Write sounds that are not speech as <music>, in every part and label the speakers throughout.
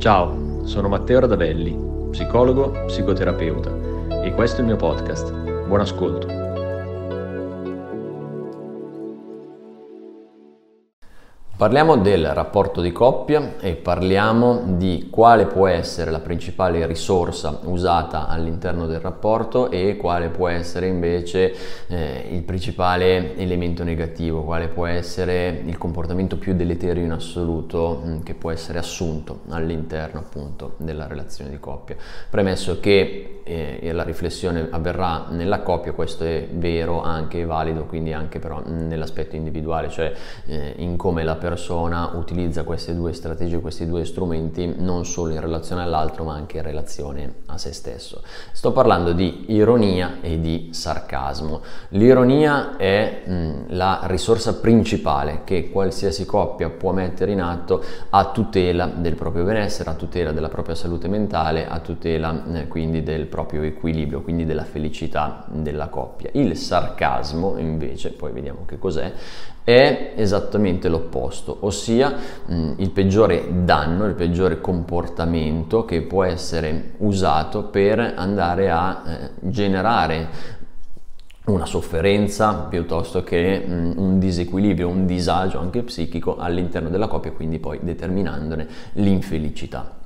Speaker 1: Ciao, sono Matteo Radavelli, psicologo, psicoterapeuta e questo è il mio podcast. Buon ascolto.
Speaker 2: Parliamo del rapporto di coppia e parliamo di quale può essere la principale risorsa usata all'interno del rapporto e quale può essere invece eh, il principale elemento negativo, quale può essere il comportamento più deleterio in assoluto mh, mm, che può essere assunto all'interno appunto della relazione di coppia. Premesso che eh, la riflessione avverrà nella coppia, questo è vero, anche valido, quindi anche però nell'aspetto individuale, cioè eh, in come la persona persona utilizza queste due strategie, questi due strumenti non solo in relazione all'altro ma anche in relazione a se stesso. Sto parlando di ironia e di sarcasmo. L'ironia è mh, la risorsa principale che qualsiasi coppia può mettere in atto a tutela del proprio benessere, a tutela della propria salute mentale, a tutela eh, quindi del proprio equilibrio, quindi della felicità della coppia. Il sarcasmo invece, poi vediamo che cos'è, è esattamente l'opposto, ossia mh, il peggiore danno, il peggiore comportamento che può essere usato per andare a eh, generare una sofferenza piuttosto che mh, un disequilibrio, un disagio anche psichico all'interno della coppia, quindi poi determinandone l'infelicità.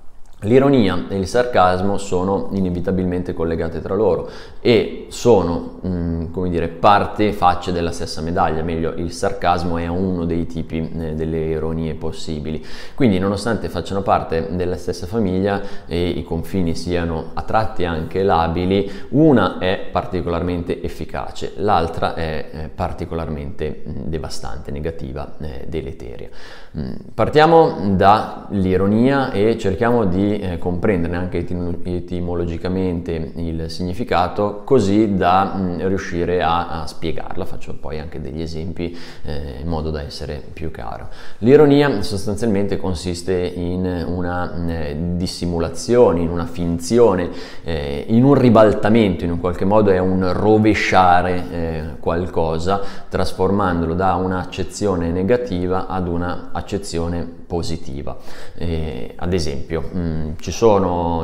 Speaker 2: L'ironia e il sarcasmo sono inevitabilmente collegate tra loro e sono, mh, mm, come dire, parte facce della stessa medaglia, meglio il sarcasmo è uno dei tipi eh, delle ironie possibili. Quindi nonostante facciano parte della stessa famiglia e i confini siano a tratti anche labili, una è particolarmente efficace, l'altra è eh, particolarmente mh, mm, devastante, negativa, eh, deleteria. Mh, mm, partiamo dall'ironia e cerchiamo di eh, comprenderne anche etimologicamente il significato così da mh, mm, riuscire a, a, spiegarla. Faccio poi anche degli esempi eh, in modo da essere più chiaro. L'ironia sostanzialmente consiste in una mh, mm, dissimulazione, in una finzione, eh, in un ribaltamento, in un qualche modo è un rovesciare eh, qualcosa trasformandolo da un'accezione negativa ad un'accezione positiva. Eh, ad esempio, mh, mm,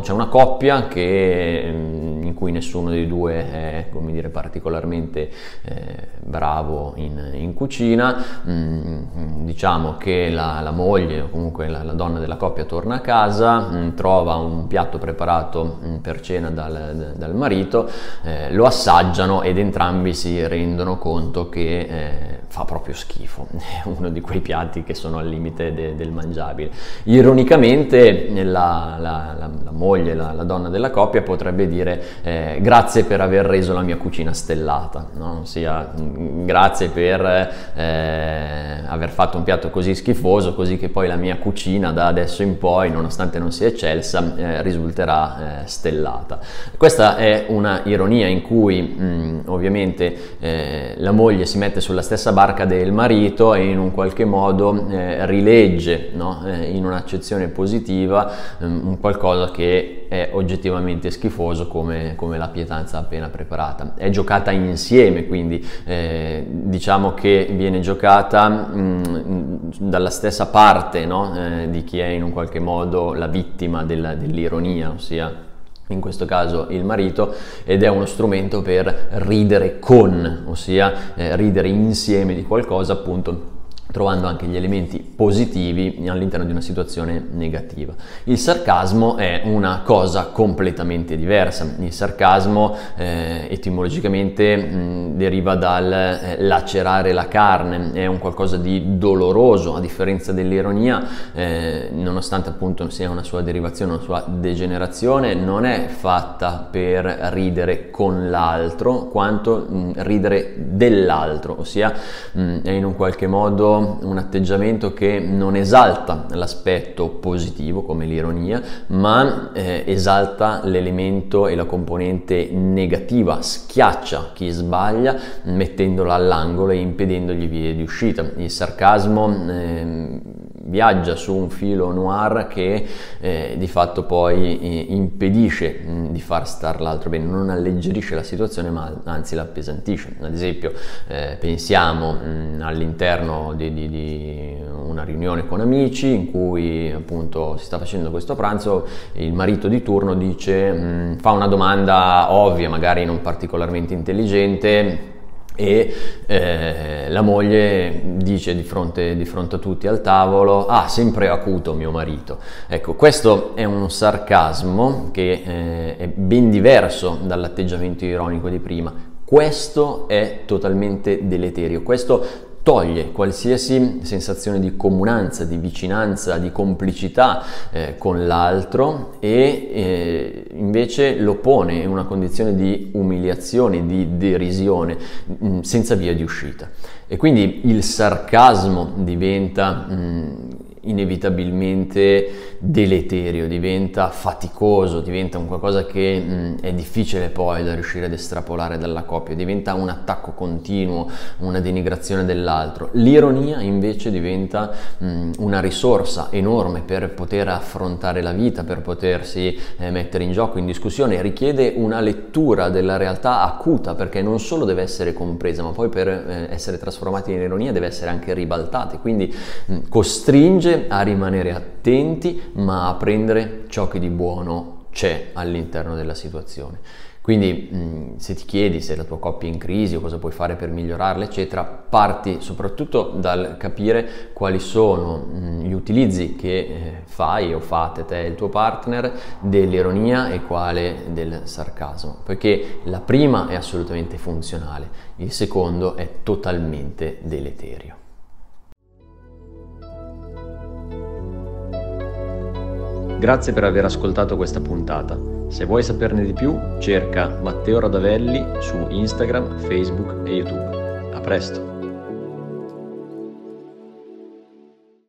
Speaker 2: c'è una coppia che, in cui nessuno dei due è dire, particolarmente eh, bravo in, in cucina, mm, diciamo che la, la, moglie o comunque la, la, donna della coppia torna a casa, mm, trova un piatto preparato per cena dal, dal marito, eh, lo assaggiano ed entrambi si rendono conto che eh, fa proprio schifo, è <laughs> uno di quei piatti che sono al limite de, del mangiabile. Ironicamente la, la, moglie, la, donna della coppia potrebbe dire eh, grazie per aver reso la mia cucina stellata, no? ossia mm, grazie per eh, aver fatto un piatto così schifoso così che poi la mia cucina da adesso in poi, nonostante non sia eccelsa, eh, risulterà eh, stellata. Questa è una ironia in cui mh, mm, ovviamente eh, la moglie si mette sulla stessa barca del marito e in un qualche modo eh, rilegge no? in un'accezione positiva ehm, un qualcosa che è oggettivamente schifoso come, come, la pietanza appena preparata. È giocata insieme, quindi eh, diciamo che viene giocata mh, mm, dalla stessa parte no? Eh, di chi è in un qualche modo la vittima della, dell'ironia, ossia in questo caso il marito, ed è uno strumento per ridere con, ossia eh, ridere insieme di qualcosa appunto trovando anche gli elementi positivi all'interno di una situazione negativa. Il sarcasmo è una cosa completamente diversa. Il sarcasmo eh, etimologicamente mh, deriva dal eh, lacerare la carne, è un qualcosa di doloroso, a differenza dell'ironia, eh, nonostante appunto sia una sua derivazione, una sua degenerazione, non è fatta per ridere con l'altro, quanto mh, ridere dell'altro, ossia mh, è in un qualche modo un atteggiamento che non esalta l'aspetto positivo come l'ironia, ma eh, esalta l'elemento e la componente negativa, schiaccia chi sbaglia mettendolo all'angolo e impedendogli vie di uscita. Il sarcasmo eh, viaggia su un filo noir che eh, di fatto poi eh, impedisce mh, di far star l'altro bene, non alleggerisce la situazione ma anzi la appesantisce. Ad esempio eh, pensiamo mh, all'interno di, di, di una riunione con amici in cui appunto si sta facendo questo pranzo, il marito di turno dice, mh, mm, fa una domanda ovvia, magari non particolarmente intelligente, e eh, la moglie dice di fronte, di fronte, a tutti al tavolo ah sempre acuto mio marito ecco questo è un sarcasmo che eh, è ben diverso dall'atteggiamento ironico di prima. Questo è totalmente deleterio. Questo toglie qualsiasi sensazione di comunanza, di vicinanza, di complicità eh, con l'altro e eh, invece lo pone in una condizione di umiliazione, di derisione, mh, mm, senza via di uscita. E quindi il sarcasmo diventa mh, mm, inevitabilmente deleterio, diventa faticoso, diventa un qualcosa che mh, è difficile poi da riuscire ad estrapolare dalla coppia, diventa un attacco continuo, una denigrazione dell'altro. L'ironia invece diventa mh, una risorsa enorme per poter affrontare la vita, per potersi eh, mettere in gioco, in discussione, richiede una lettura della realtà acuta perché non solo deve essere compresa, ma poi per eh, essere trasformata in ironia deve essere anche ribaltata, quindi mh, costringe spinge a rimanere attenti ma a prendere ciò che di buono c'è all'interno della situazione. Quindi se ti chiedi se la tua coppia è in crisi o cosa puoi fare per migliorarla, eccetera, parti soprattutto dal capire quali sono gli utilizzi che eh, fai o fate te e il tuo partner dell'ironia e quale del sarcasmo, perché la prima è assolutamente funzionale, il secondo è totalmente deleterio.
Speaker 1: Grazie per aver ascoltato questa puntata. Se vuoi saperne di più, cerca Matteo Radavelli su Instagram, Facebook e YouTube. A presto!